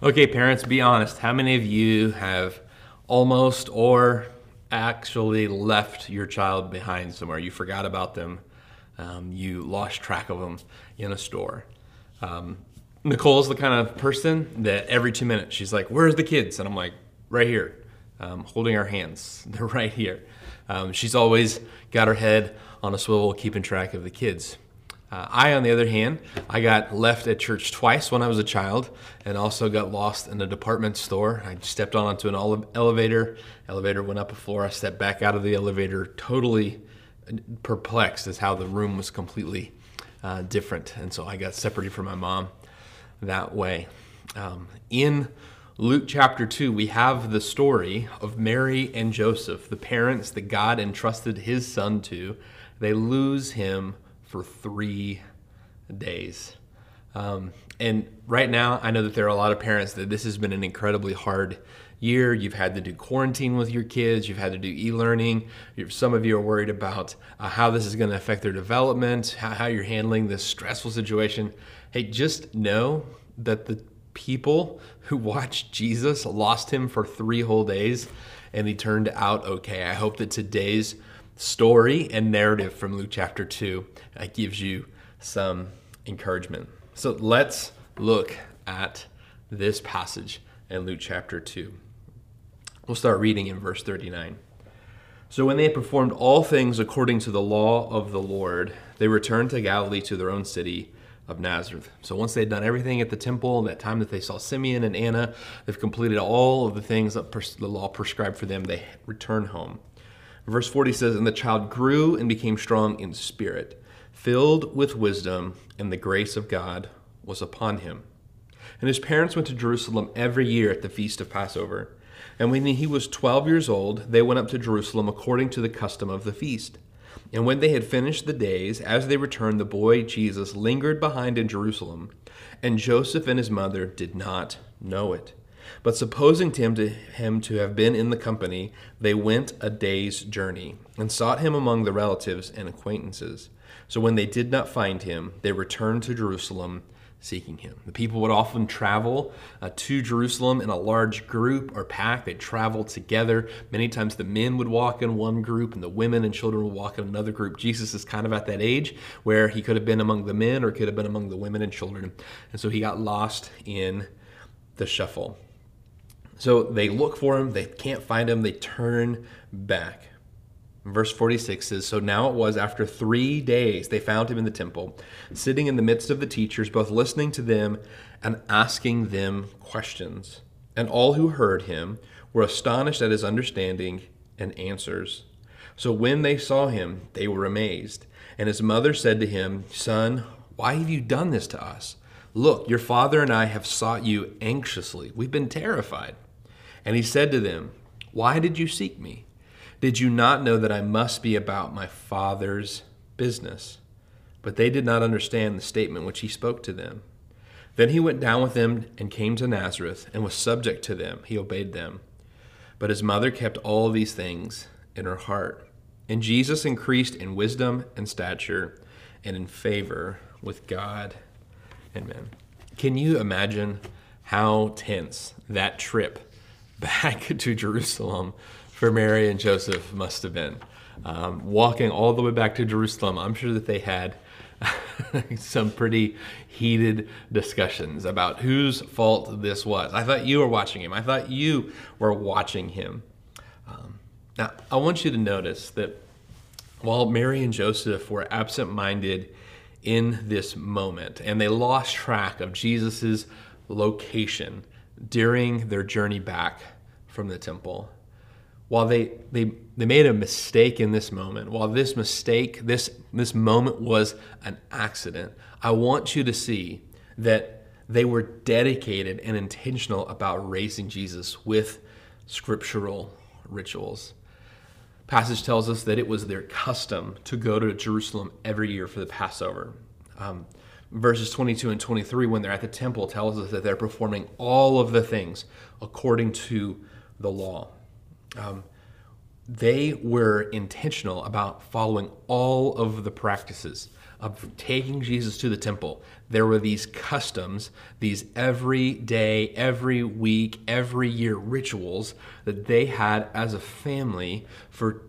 Okay, parents, be honest. How many of you have almost or actually left your child behind somewhere? You forgot about them, um, you lost track of them in a store. Um, Nicole's the kind of person that every two minutes she's like, Where's the kids? And I'm like, Right here, um, holding our hands. They're right here. Um, she's always got her head on a swivel, keeping track of the kids. Uh, I, on the other hand, I got left at church twice when I was a child, and also got lost in a department store. I stepped on onto an elevator. Elevator went up a floor. I stepped back out of the elevator, totally perplexed as how the room was completely uh, different, and so I got separated from my mom that way. Um, in Luke chapter 2, we have the story of Mary and Joseph, the parents that God entrusted his son to. They lose him for three days. Um, and right now, I know that there are a lot of parents that this has been an incredibly hard year. You've had to do quarantine with your kids, you've had to do e learning. Some of you are worried about uh, how this is going to affect their development, how, how you're handling this stressful situation. Hey, just know that the people who watched Jesus lost him for three whole days and he turned out okay. I hope that today's story and narrative from Luke chapter 2 uh, gives you some encouragement. So let's look at this passage in Luke chapter 2. We'll start reading in verse 39. So when they had performed all things according to the law of the Lord, they returned to Galilee to their own city of Nazareth. So once they'd done everything at the temple, that time that they saw Simeon and Anna, they've completed all of the things that the law prescribed for them, they return home. Verse 40 says, And the child grew and became strong in spirit, filled with wisdom, and the grace of God was upon him. And his parents went to Jerusalem every year at the feast of Passover. And when he was 12 years old, they went up to Jerusalem according to the custom of the feast. And when they had finished the days, as they returned, the boy Jesus lingered behind in Jerusalem, and Joseph and his mother did not know it. But supposing him to, him to have been in the company, they went a day's journey, and sought him among the relatives and acquaintances. So when they did not find him, they returned to Jerusalem seeking him. The people would often travel uh, to Jerusalem in a large group or pack. They'd travel together. Many times the men would walk in one group and the women and children would walk in another group. Jesus is kind of at that age where he could have been among the men or could have been among the women and children. And so he got lost in the shuffle. So they look for him, they can't find him, they turn back. Verse 46 says So now it was after three days they found him in the temple, sitting in the midst of the teachers, both listening to them and asking them questions. And all who heard him were astonished at his understanding and answers. So when they saw him, they were amazed. And his mother said to him, Son, why have you done this to us? Look, your father and I have sought you anxiously. We've been terrified. And he said to them, Why did you seek me? Did you not know that I must be about my Father's business? But they did not understand the statement which he spoke to them. Then he went down with them and came to Nazareth and was subject to them. He obeyed them. But his mother kept all these things in her heart. And Jesus increased in wisdom and stature and in favor with God and men. Can you imagine how tense that trip back to Jerusalem for Mary and Joseph must have been. Um, walking all the way back to Jerusalem, I'm sure that they had some pretty heated discussions about whose fault this was. I thought you were watching him. I thought you were watching him. Um, now, I want you to notice that while Mary and Joseph were absent minded in this moment and they lost track of Jesus' location during their journey back from the temple, while they, they, they made a mistake in this moment, while this mistake, this, this moment was an accident, I want you to see that they were dedicated and intentional about raising Jesus with scriptural rituals. Passage tells us that it was their custom to go to Jerusalem every year for the Passover. Um, verses 22 and 23, when they're at the temple, tells us that they're performing all of the things according to the law um, they were intentional about following all of the practices of taking Jesus to the temple, there were these customs, these every day, every week, every year rituals that they had as a family for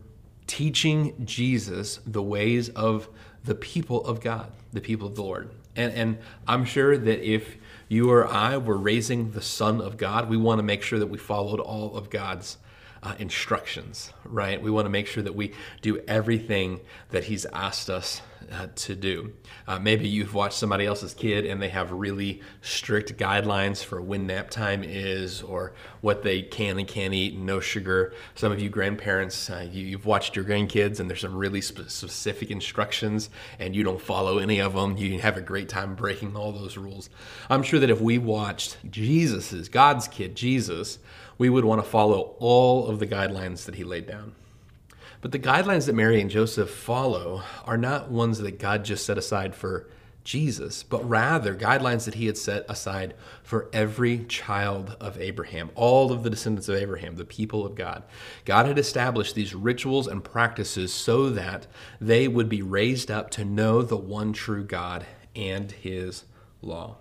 teaching Jesus the ways of the people of God, the people of the Lord. And, and I'm sure that if you or I were raising the Son of God, we want to make sure that we followed all of God's uh, instructions, right? We want to make sure that we do everything that He's asked us uh, to do. Uh, maybe you've watched somebody else's kid and they have really strict guidelines for when nap time is or what they can and can't eat, no sugar. Some of you grandparents, uh, you, have watched your grandkids and there's some really specific instructions and you don't follow any of them. You have a great time breaking all those rules. I'm sure that if we watched Jesus's, God's kid, Jesus, we would want to follow all of the guidelines that he laid down. But the guidelines that Mary and Joseph follow are not ones that God just set aside for Jesus, but rather guidelines that he had set aside for every child of Abraham, all of the descendants of Abraham, the people of God. God had established these rituals and practices so that they would be raised up to know the one true God and his law.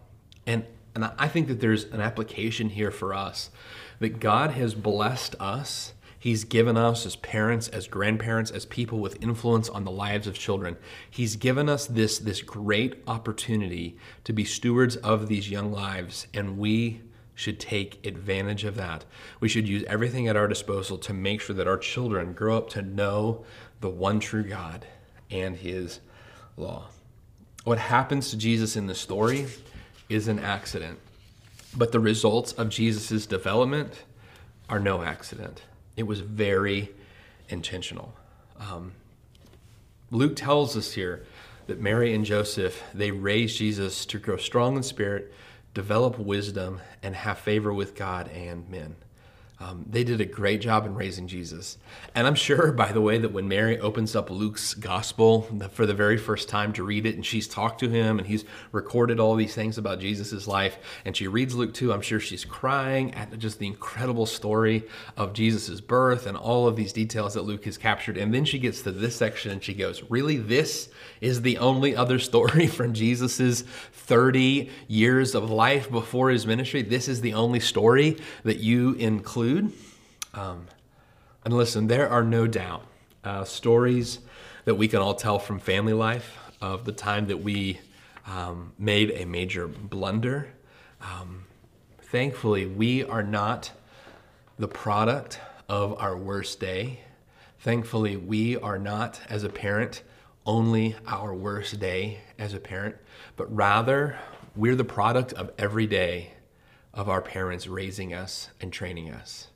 And, and I think that there's an application here for us that God has blessed us He's given us as parents, as grandparents, as people with influence on the lives of children. He's given us this, this great opportunity to be stewards of these young lives, and we should take advantage of that. We should use everything at our disposal to make sure that our children grow up to know the one true God and His law. What happens to Jesus in the story is an accident, but the results of Jesus' development are no accident. It was very intentional. Um, Luke tells us here that Mary and Joseph, they raised Jesus to grow strong in spirit, develop wisdom, and have favor with God and men. Um, they did a great job in raising Jesus. And I'm sure, by the way, that when Mary opens up Luke's gospel for the very first time to read it, and she's talked to him, and he's recorded all these things about Jesus' life, and she reads Luke 2, I'm sure she's crying at just the incredible story of Jesus' birth and all of these details that Luke has captured. And then she gets to this section and she goes, Really? This is the only other story from Jesus' 30 years of life before his ministry? This is the only story that you include? Conclude. Um, and listen, there are no doubt uh, stories that we can all tell from family life of the time that we um, made a major blunder. Um, thankfully, we are not the product of our worst day. Thankfully, we are not, as a parent, only our worst day as a parent, but rather we're the product of every day of our parents raising us and training us.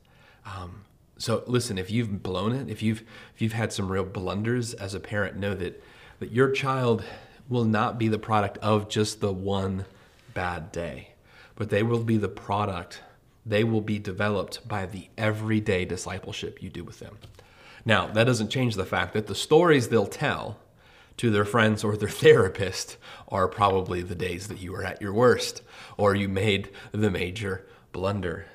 Um, so listen, if you've blown it, if you've if you've had some real blunders as a parent, know that that your child will not be the product of just the one bad day, but they will be the product. They will be developed by the everyday discipleship you do with them. Now, that doesn't change the fact that the stories they'll tell to their friends or their therapist are probably the days that you were at your worst or you made the major blunder.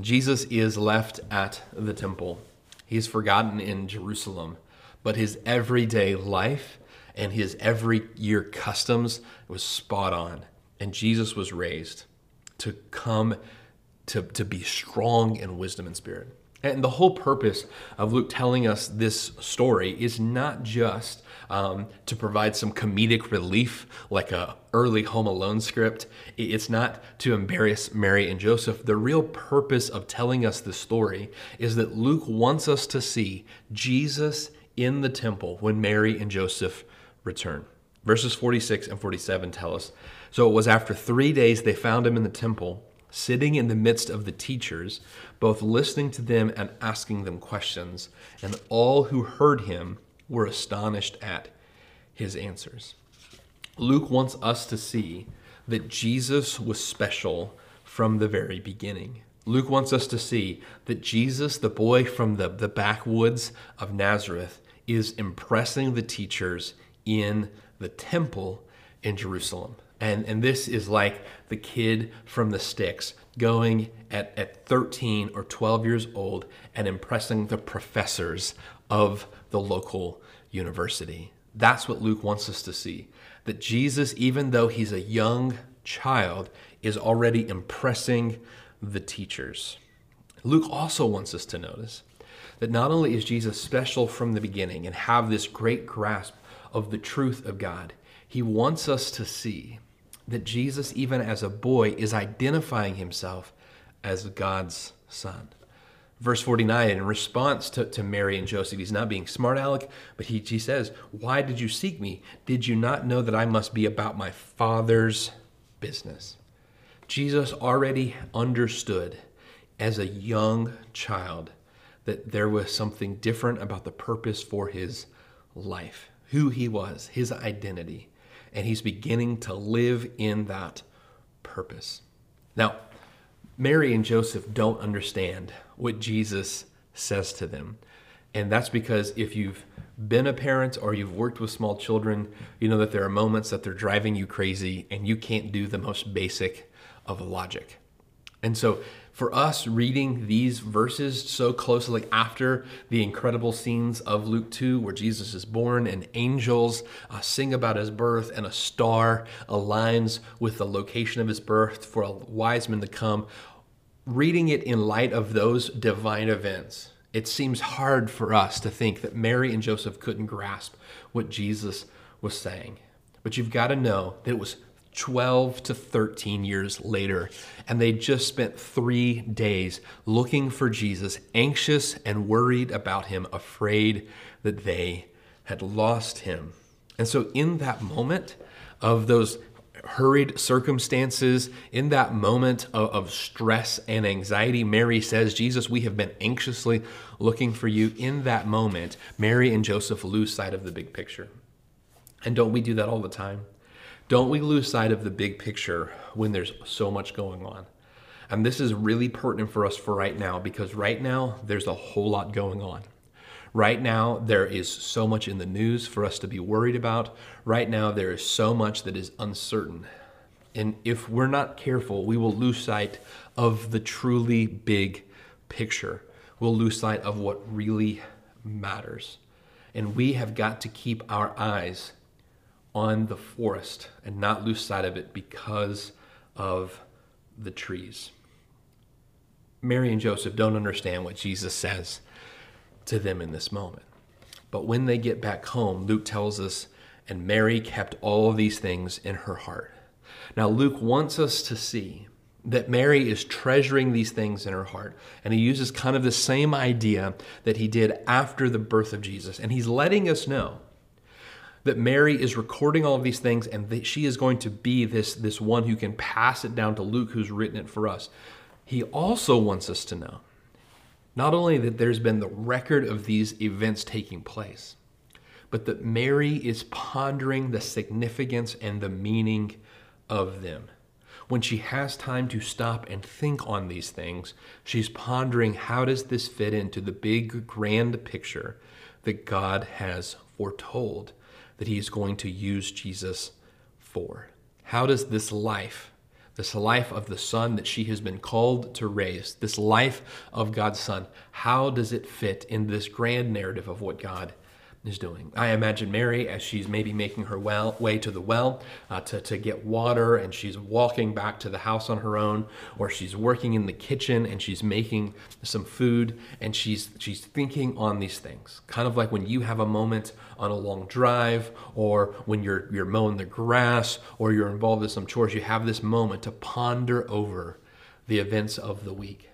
Jesus is left at the temple. He's forgotten in Jerusalem, but his everyday life and his every year customs was spot on. And Jesus was raised to come to, to be strong in wisdom and spirit. And the whole purpose of Luke telling us this story is not just um, to provide some comedic relief like a early Home Alone script. It's not to embarrass Mary and Joseph. The real purpose of telling us this story is that Luke wants us to see Jesus in the temple when Mary and Joseph return. Verses 46 and 47 tell us So it was after three days they found him in the temple sitting in the midst of the teachers, both listening to them and asking them questions. And all who heard him were astonished at his answers. Luke wants us to see that Jesus was special from the very beginning. Luke wants us to see that Jesus, the boy from the, the backwoods of Nazareth, is impressing the teachers in the temple in Jerusalem. And, and this is like the kid from the sticks going at, at 13 or 12 years old and impressing the professors of the local university. That's what Luke wants us to see. That Jesus, even though he's a young child, is already impressing the teachers. Luke also wants us to notice that not only is Jesus special from the beginning and have this great grasp of the truth of God, he wants us to see that Jesus, even as a boy, is identifying himself as God's son. Verse 49, in response to, to Mary and Joseph, he's not being smart aleck, but he, he says, Why did you seek me? Did you not know that I must be about my Father's business? Jesus already understood as a young child that there was something different about the purpose for his life, who he was, his identity. And he's beginning to live in that purpose. Now, Mary and Joseph don't understand what Jesus says to them. And that's because if you've been a parent or you've worked with small children, you know that there are moments that they're driving you crazy and you can't do the most basic of logic. And so for us reading these verses so closely after the incredible scenes of Luke 2, where Jesus is born and angels uh, sing about his birth, and a star aligns with the location of his birth for a wise man to come, reading it in light of those divine events, it seems hard for us to think that Mary and Joseph couldn't grasp what Jesus was saying. But you've got to know that it was 12 to 13 years later, and they just spent three days looking for Jesus, anxious and worried about him, afraid that they had lost him. And so, in that moment of those hurried circumstances, in that moment of, of, stress and anxiety, Mary says, Jesus, we have been anxiously looking for you. In that moment, Mary and Joseph lose sight of the big picture. And don't we do that all the time? Don't we lose sight of the big picture when there's so much going on? And this is really pertinent for us for right now because right now there's a whole lot going on. Right now, there is so much in the news for us to be worried about. Right now, there is so much that is uncertain. And if we're not careful, we will lose sight of the truly big picture. We'll lose sight of what really matters. And we have got to keep our eyes on the forest and not lose sight of it because of the trees. Mary and Joseph don't understand what Jesus says to them in this moment. But when they get back home, Luke tells us, and Mary kept all of these things in her heart. Now, Luke wants us to see that Mary is treasuring these things in her heart. And he uses kind of the same idea that he did after the birth of Jesus. And he's letting us know that Mary is recording all of these things and that she is going to be this, this one who can pass it down to Luke, who's written it for us. He also wants us to know not only that there's been the record of these events taking place, but that Mary is pondering the significance and the meaning of them. When she has time to stop and think on these things, she's pondering how does this fit into the big grand picture that God has foretold that he is going to use Jesus for? How does this life this life of the Son that she has been called to raise, this life of God's Son, how does it fit in this grand narrative of what God is doing. I imagine Mary as she's maybe making her well, way to the well uh, to, to get water and she's walking back to the house on her own, or she's working in the kitchen and she's making some food and she's, she's thinking on these things. Kind of like when you have a moment on a long drive or when you're, you're mowing the grass or you're involved in some chores, you have this moment to ponder over the events of the week.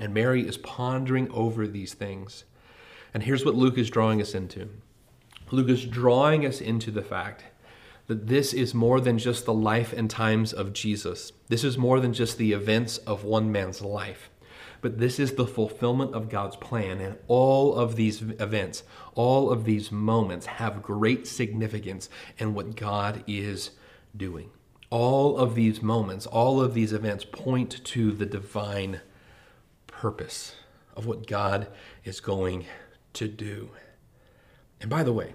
And Mary is pondering over these things. And here's what Luke is drawing us into Luke is drawing us into the fact that this is more than just the life and times of Jesus. This is more than just the events of one man's life. But this is the fulfillment of God's plan. And all of these events, all of these moments have great significance in what God is doing. All of these moments, all of these events point to the divine purpose of what God is going to do. And by the way,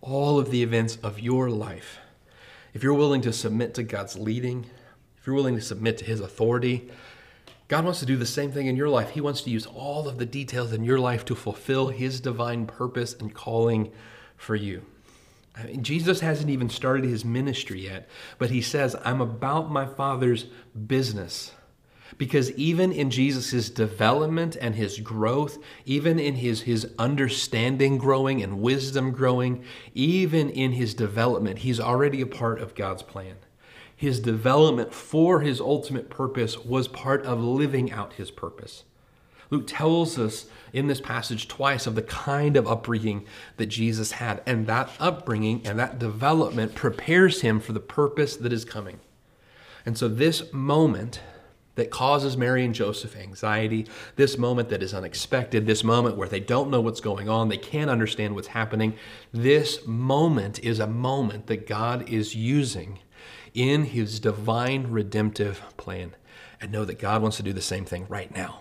all of the events of your life, if you're willing to submit to God's leading, if you're willing to submit to His authority, God wants to do the same thing in your life. He wants to use all of the details in your life to fulfill His divine purpose and calling for you. I mean, Jesus hasn't even started his ministry yet, but he says, I'm about my Father's business. Because even in Jesus' development and his growth, even in his, his understanding growing and wisdom growing, even in his development, he's already a part of God's plan. His development for his ultimate purpose was part of living out his purpose. Luke tells us in this passage twice of the kind of upbringing that Jesus had, and that upbringing and that development prepares him for the purpose that is coming. And so, this moment that causes Mary and Joseph anxiety, this moment that is unexpected, this moment where they don't know what's going on, they can't understand what's happening, this moment is a moment that God is using in his divine redemptive plan. And know that God wants to do the same thing right now.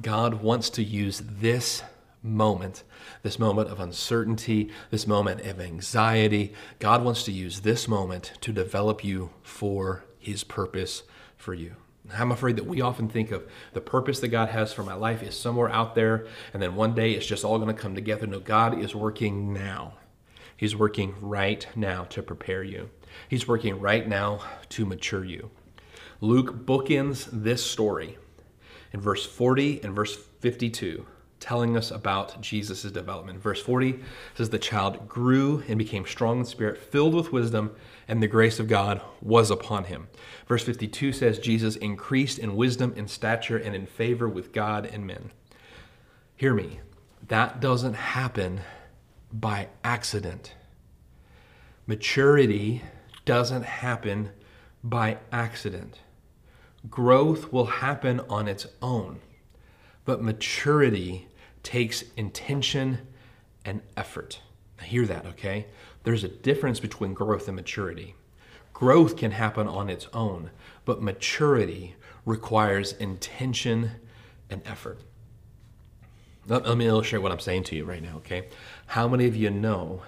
God wants to use this moment, this moment of uncertainty, this moment of anxiety. God wants to use this moment to develop you for his purpose for you. I'm afraid that we often think of the purpose that God has for my life is somewhere out there, and then one day it's just all going to come together. No, God is working now. He's working right now to prepare you, He's working right now to mature you. Luke bookends this story in verse 40 and verse 52, telling us about Jesus' development. Verse 40 says, The child grew and became strong in spirit, filled with wisdom, and the grace of God was upon him. Verse 52 says, Jesus increased in wisdom and stature and in favor with God and men. Hear me, that doesn't happen by accident. Maturity doesn't happen by accident. Growth will happen on its own, but maturity takes intention and effort. Hear that, okay? There's a difference between growth and maturity. Growth can happen on its own, but maturity requires intention and effort. Let, let me illustrate what I'm saying to you right now, okay? How many of you know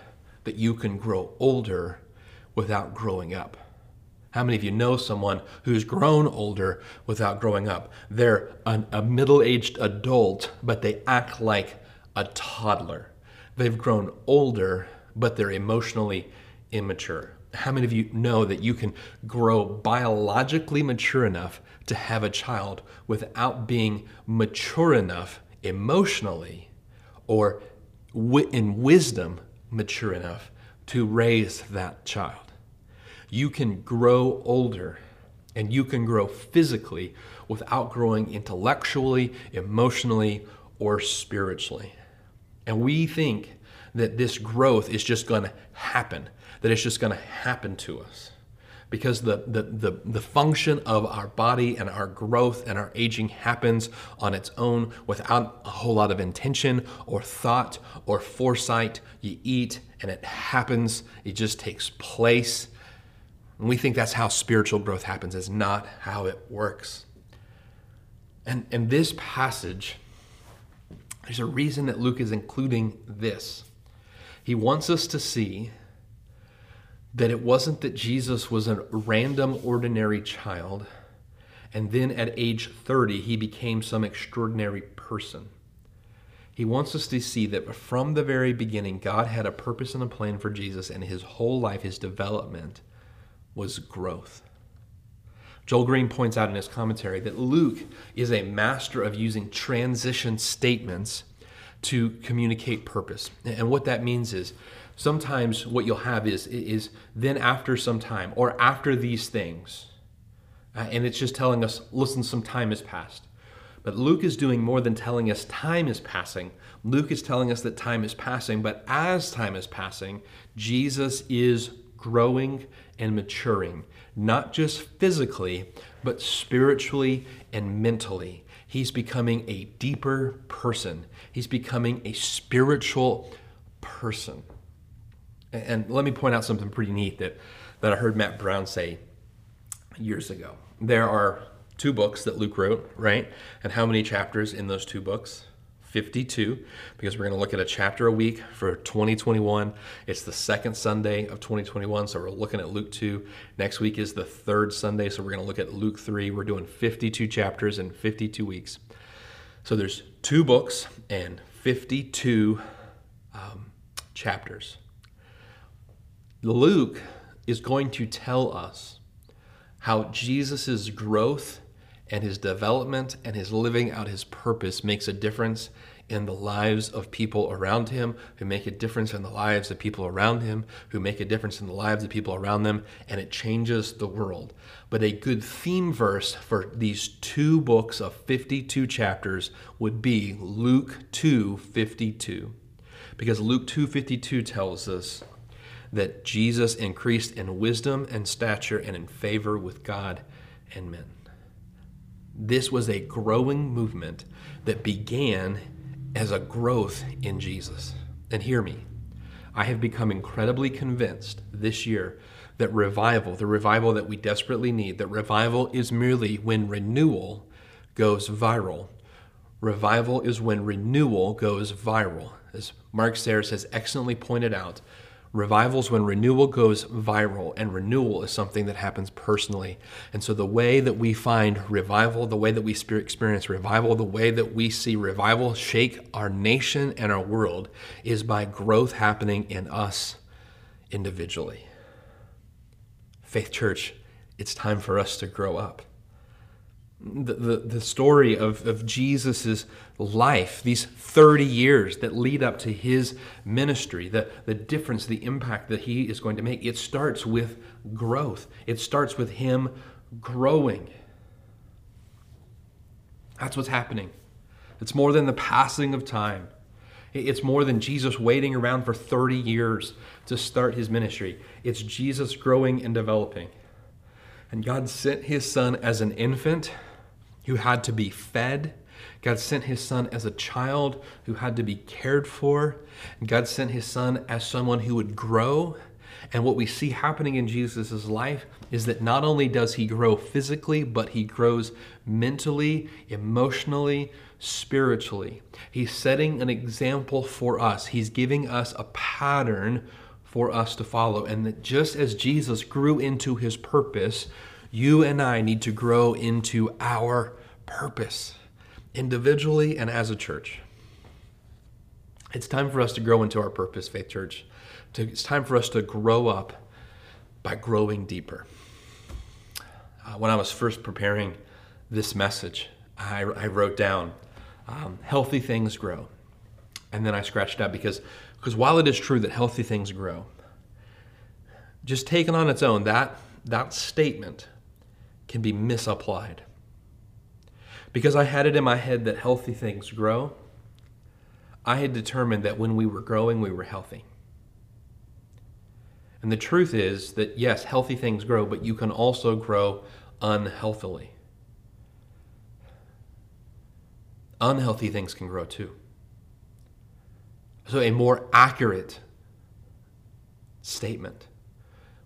that you can grow older without growing up? How many of you know someone who's grown older without growing up? They're an, a middle aged adult, but they act like a toddler. They've grown older, but they're emotionally immature. How many of you know that you can grow biologically mature enough to have a child without being mature enough emotionally or in wisdom mature enough to raise that child? you can grow older and you can grow physically without growing intellectually, emotionally, or spiritually. And we think that this growth is just going to happen, that it's just going to happen to us. Because the, the, the, the function of our body and our growth and our aging happens on its own without a whole lot of intention or thought or foresight. You eat and it happens, it just takes place and we think that's how spiritual growth happens. It's not how it works. And in this passage, there's a reason that Luke is including this. He wants us to see that it wasn't that Jesus was a random, ordinary child, and then at age 30, he became some extraordinary person. He wants us to see that from the very beginning, God had a purpose and a plan for Jesus, and his whole life, his development, was growth. Joel Green points out in his commentary that Luke is a master of using transition statements to communicate purpose. And what that means is sometimes what you'll have is, is then after some time or after these things. Uh, and it's just telling us, listen, some time has passed. But Luke is doing more than telling us time is passing. Luke is telling us that time is passing, but as time is passing, Jesus is growing and maturing, not just physically, but spiritually and mentally. He's becoming a deeper person, he's becoming a spiritual person. And let me point out something pretty neat that, that I heard Matt Brown say years ago. There are two books that Luke wrote, right? And how many chapters in those two books? 52 because we're going to look at a chapter a week for 2021. It's the second Sunday of 2021, so we're looking at Luke 2. Next week is the third Sunday, so we're going to look at Luke 3. We're doing 52 chapters in 52 weeks. So there's two books and 52 um, chapters. Luke is going to tell us how Jesus' growth and his development and his living out his purpose makes a difference in the lives of people around him, who make a difference in the lives of people around him, who make a difference in the lives of people around them, and it changes the world. But a good theme verse for these two books of 52 chapters would be Luke 2:52. Because Luke 2:52 tells us that Jesus increased in wisdom and stature and in favor with God and men. This was a growing movement that began as a growth in Jesus. And hear me, I have become incredibly convinced this year that revival, the revival that we desperately need, that revival is merely when renewal goes viral. Revival is when renewal goes viral. As Mark Sayers has excellently pointed out, Revivals when renewal goes viral, and renewal is something that happens personally. And so, the way that we find revival, the way that we experience revival, the way that we see revival shake our nation and our world is by growth happening in us individually. Faith Church, it's time for us to grow up the, the, story of, of Jesus' life, these 30 years that lead up to his ministry, the, the difference, the impact that he is going to make, it starts with growth. It starts with him growing. That's what's happening. It's more than the passing of time. It's more than Jesus waiting around for 30 years to start his ministry. It's Jesus growing and developing. And God sent his son as an infant who had to be fed. God sent his son as a child who had to be cared for. God sent his son as someone who would grow. And what we see happening in Jesus' life is that not only does he grow physically, but he grows mentally, emotionally, spiritually. He's setting an example for us, he's giving us a pattern for us to follow. And that just as Jesus grew into his purpose, you and I need to grow into our purpose, individually and as a church. It's time for us to grow into our purpose, Faith Church. It's time for us to grow up by growing deeper. Uh, when I was first preparing this message, I, I wrote down um, healthy things grow. And then I scratched out because, because while it is true that healthy things grow, just taken on its own, that, that statement can be misapplied. Because I had it in my head that healthy things grow, I had determined that when we were growing, we were healthy. And the truth is that yes, healthy things grow, but you can also grow unhealthily. Unhealthy things can grow too. So, a more accurate statement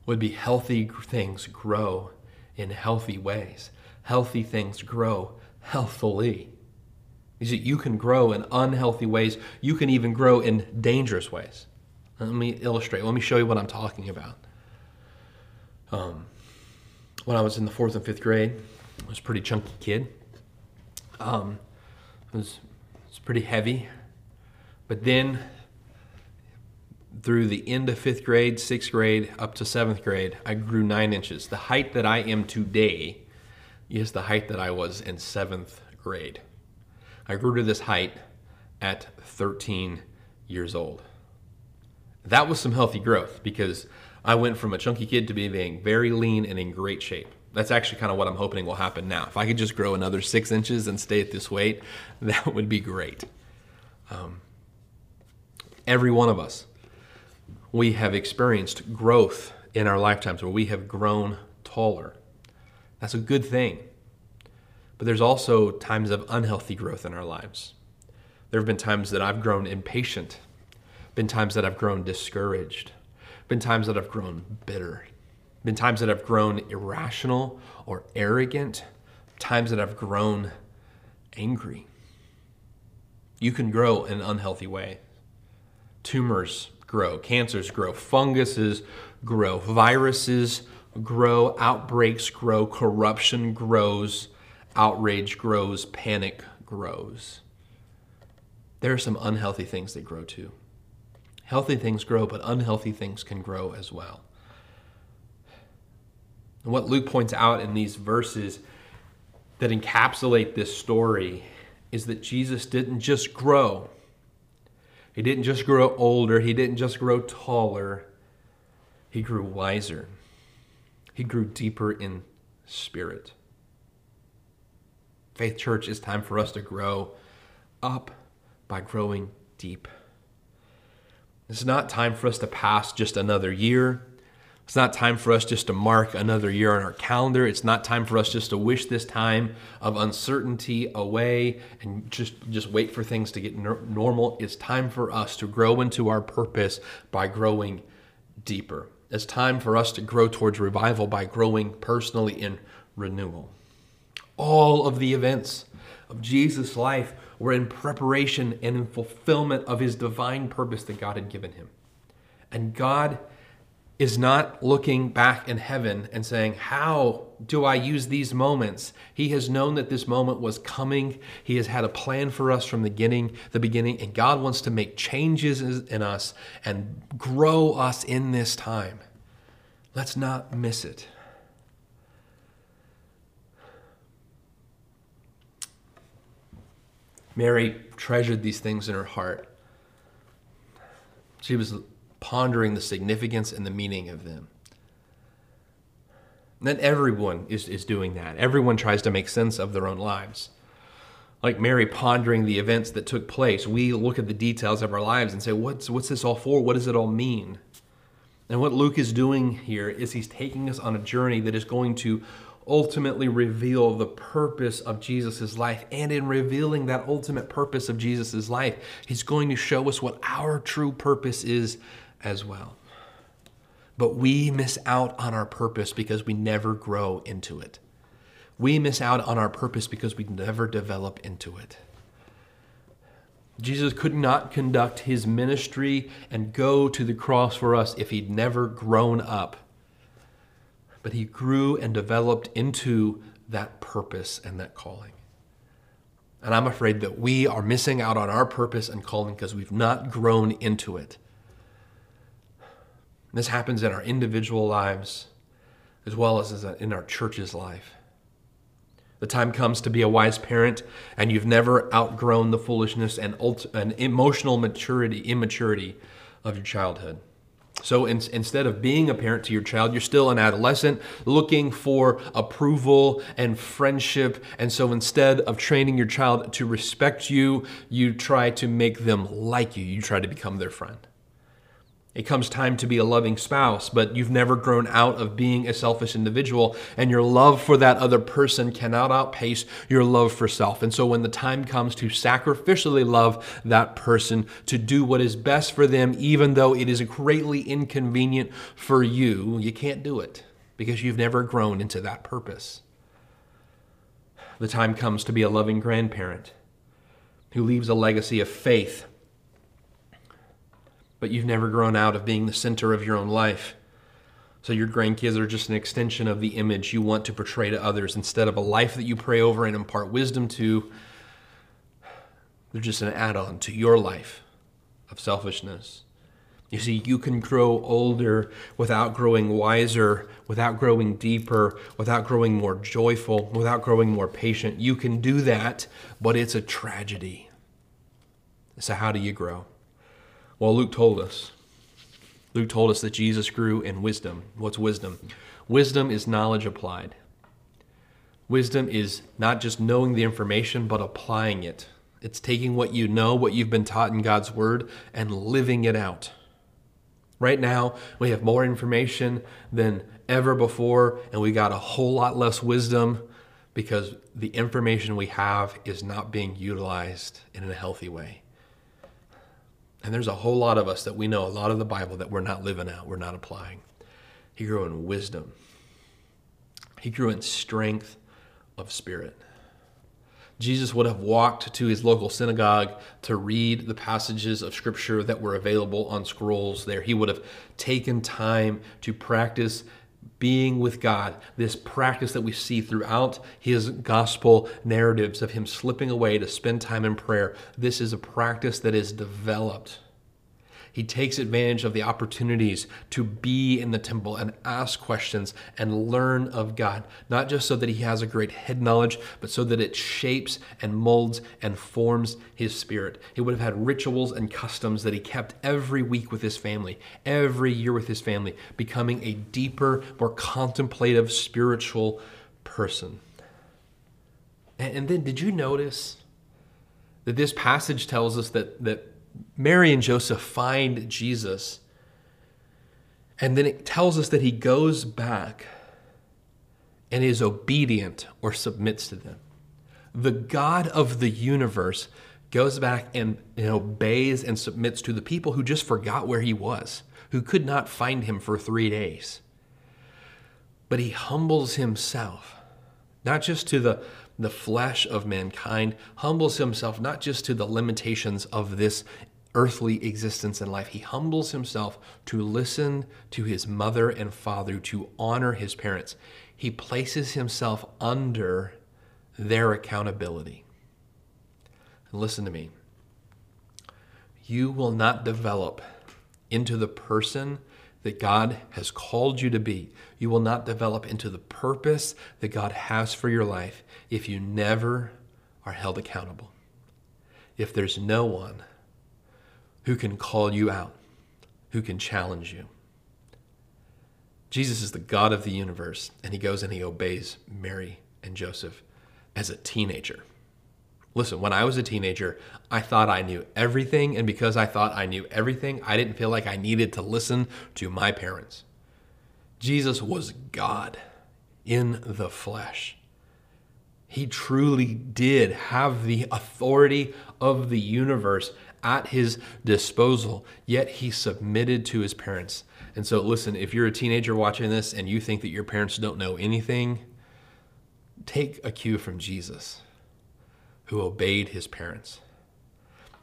would be healthy things grow in healthy ways. Healthy things grow healthily. You see, you can grow in unhealthy ways. You can even grow in dangerous ways. Let me illustrate. Let me show you what I'm talking about. Um, when I was in the fourth and fifth grade, I was a pretty chunky kid. Um, it was, it was pretty heavy. But then, through the end of fifth grade, sixth grade, up to seventh grade, I grew nine inches. The height that I am today is the height that I was in seventh grade. I grew to this height at 13 years old. That was some healthy growth because I went from a chunky kid to being very lean and in great shape. That's actually kind of what I'm hoping will happen now. If I could just grow another six inches and stay at this weight, that would be great. Um, every one of us, we have experienced growth in our lifetimes where we have grown taller. That's a good thing. But there's also times of unhealthy growth in our lives. There have been times that I've grown impatient, been times that I've grown discouraged, been times that I've grown bitter, been times that I've grown irrational or arrogant, times that I've grown angry. You can grow in an unhealthy way. Tumors grow, cancers grow, funguses grow, viruses grow, outbreaks grow, corruption grows, outrage grows, panic grows. There are some unhealthy things that grow too. Healthy things grow, but unhealthy things can grow as well. And what Luke points out in these verses that encapsulate this story is that Jesus didn't just grow. He didn't just grow older. He didn't just grow taller. He grew wiser. He grew deeper in spirit. Faith Church, it's time for us to grow up by growing deep. It's not time for us to pass just another year. It's not time for us just to mark another year on our calendar. It's not time for us just to wish this time of uncertainty away and just, just wait for things to get normal. It's time for us to grow into our purpose by growing deeper. It's time for us to grow towards revival by growing personally in renewal. All of the events of Jesus' life were in preparation and in fulfillment of his divine purpose that God had given him. And God is not looking back in heaven and saying, How do I use these moments? He has known that this moment was coming. He has had a plan for us from the beginning, the beginning, and God wants to make changes in us and grow us in this time. Let's not miss it. Mary treasured these things in her heart. She was pondering the significance and the meaning of them. And then everyone is, is doing that. Everyone tries to make sense of their own lives. Like Mary pondering the events that took place, we look at the details of our lives and say, what's, what's this all for? What does it all mean? And what Luke is doing here is he's taking us on a journey that is going to ultimately reveal the purpose of Jesus' life. And in revealing that ultimate purpose of Jesus' life, he's going to show us what our true purpose is as well. But we miss out on our purpose because we never grow into it. We miss out on our purpose because we never develop into it. Jesus could not conduct his ministry and go to the cross for us if he'd never grown up. But he grew and developed into that purpose and that calling. And I'm afraid that we are missing out on our purpose and calling because we've not grown into it. This happens in our individual lives as well as in our church's life. The time comes to be a wise parent, and you've never outgrown the foolishness and, and emotional maturity, immaturity of your childhood. So in, instead of being a parent to your child, you're still an adolescent looking for approval and friendship. And so instead of training your child to respect you, you try to make them like you. You try to become their friend. It comes time to be a loving spouse, but you've never grown out of being a selfish individual, and your love for that other person cannot outpace your love for self. And so, when the time comes to sacrificially love that person, to do what is best for them, even though it is greatly inconvenient for you, you can't do it because you've never grown into that purpose. The time comes to be a loving grandparent who leaves a legacy of faith but you've never grown out of being the center of your own life. So your grandkids are just an extension of the image you want to portray to others instead of a life that you pray over and impart wisdom to. They're just an add on to your life of selfishness. You see, you can grow older without growing wiser, without growing deeper, without growing more joyful, without growing more patient. You can do that, but it's a tragedy. So, how do you grow? Well, Luke told us. Luke told us that Jesus grew in wisdom. What's wisdom? Wisdom is knowledge applied. Wisdom is not just knowing the information, but applying it. It's taking what you know, what you've been taught in God's Word, and living it out. Right now, we have more information than ever before, and we got a whole lot less wisdom because the information we have is not being utilized in a healthy way. And there's a whole lot of us that we know a lot of the Bible that we're not living out, we're not applying. He grew in wisdom, he grew in strength of spirit. Jesus would have walked to his local synagogue to read the passages of scripture that were available on scrolls there. He would have taken time to practice being with God, this practice that we see throughout his gospel narratives of him slipping away to spend time in prayer, this is a practice that is developed. He takes advantage of the opportunities to be in the temple and ask questions and learn of God, not just so that he has a great head knowledge, but so that it shapes and molds and forms his spirit. He would have had rituals and customs that he kept every week with his family, every year with his family, becoming a deeper, more contemplative, spiritual person. And then, did you notice that this passage tells us that, that Mary and Joseph find Jesus. And then it tells us that he goes back and is obedient or submits to them. The God of the universe goes back and, and, obeys and submits to the people who just forgot where he was, who could not find him for three days. But he humbles himself, not just to the, the flesh of mankind, humbles himself not just to the limitations of this earthly existence and life. He humbles himself to listen to his mother and father, to honor his parents. He places himself under their accountability. And listen to me. You will not develop into the person that God has called you to be. You will not develop into the purpose that God has for your life if you never are held accountable. If there's no one who can call you out, who can challenge you. Jesus is the God of the universe, and he goes and he obeys Mary and Joseph as a teenager. Listen, when I was a teenager, I thought I knew everything, and because I thought I knew everything, I didn't feel like I needed to listen to my parents. Jesus was God in the flesh. He truly did have the authority of the universe at his disposal, yet he submitted to his parents. And so, listen, if you're a teenager watching this and you think that your parents don't know anything, take a cue from Jesus, who obeyed his parents.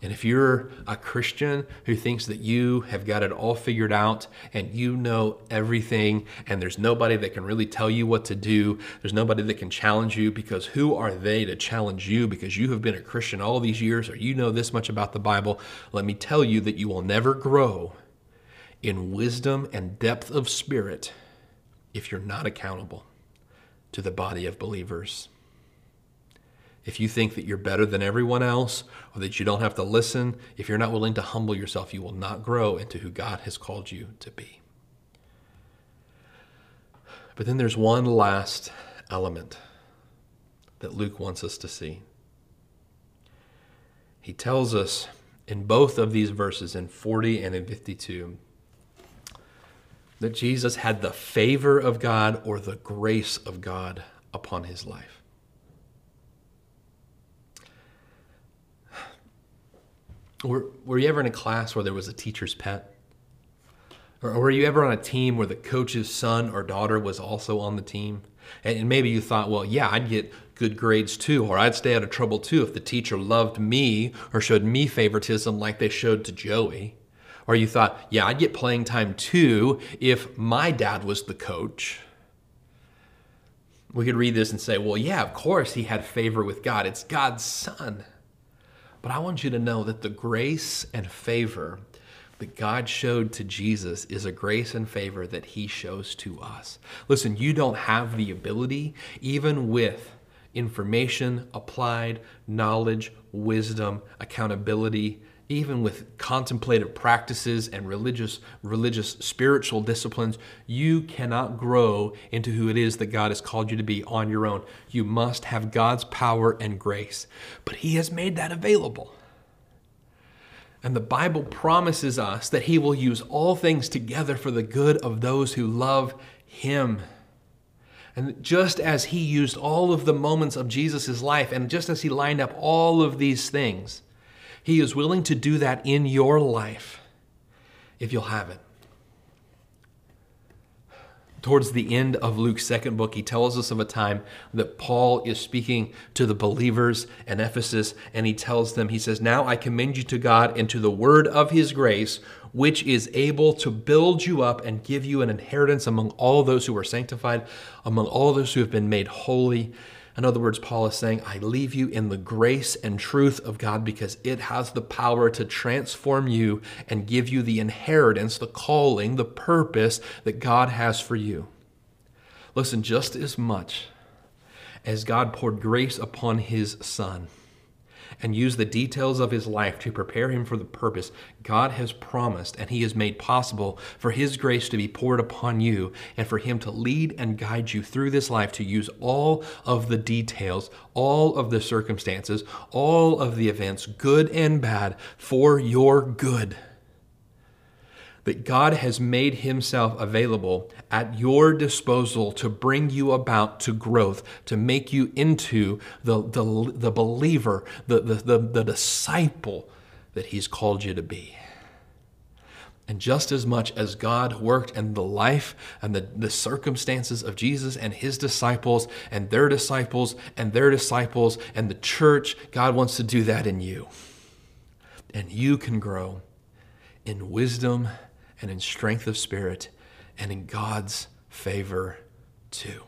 And if you're a Christian who thinks that you have got it all figured out and you know everything and there's nobody that can really tell you what to do, there's nobody that can challenge you because who are they to challenge you? Because you have been a Christian all these years or you know this much about the Bible, let me tell you that you will never grow in wisdom and depth of spirit if you're not accountable to the body of believers if you think that you're better than everyone else or that you don't have to listen, if you're not willing to humble yourself, you will not grow into who God has called you to be. But then there's one last element that Luke wants us to see. He tells us in both of these verses, in 40 and in 52, that Jesus had the favor of God or the grace of God upon his life. Were, were you ever in a class where there was a teacher's pet? Or, or were you ever on a team where the coach's son or daughter was also on the team? And, and maybe you thought, well, yeah, I'd get good grades too, or I'd stay out of trouble too if the teacher loved me or showed me favoritism like they showed to Joey. Or you thought, yeah, I'd get playing time too if my dad was the coach. We could read this and say, well, yeah, of course he had favor with God. It's God's son. But I want you to know that the grace and favor that God showed to Jesus is a grace and favor that he shows to us. Listen, you don't have the ability, even with information, applied knowledge, wisdom, accountability, even with contemplative practices and religious religious spiritual disciplines you cannot grow into who it is that God has called you to be on your own. You must have God's power and grace. But he has made that available. And the Bible promises us that he will use all things together for the good of those who love him. And just as he used all of the moments of Jesus' life, and just as he lined up all of these things, he is willing to do that in your life if you'll have it. Towards the end of Luke's second book, he tells us of a time that Paul is speaking to the believers in Ephesus, and he tells them, he says, Now I commend you to God and to the word of his grace, which is able to build you up and give you an inheritance among all those who are sanctified, among all those who have been made holy In other words, Paul is saying, I leave you in the grace and truth of God because it has the power to transform you and give you the inheritance, the calling, the purpose that God has for you. Listen, just as much as God poured grace upon his son, and use the details of his life to prepare him for the purpose God has promised and he has made possible for his grace to be poured upon you and for him to lead and guide you through this life to use all of the details, all of the circumstances, all of the events, good and bad, for your good that God has made himself available at your disposal to bring you about to growth, to make you into the, the, the believer, the, the, the, the disciple that he's called you to be. And just as much as God worked in the life and the, the circumstances of Jesus and his disciples and their disciples and their disciples and the church, God wants to do that in you. And you can grow in wisdom and in strength of spirit and in God's favor too.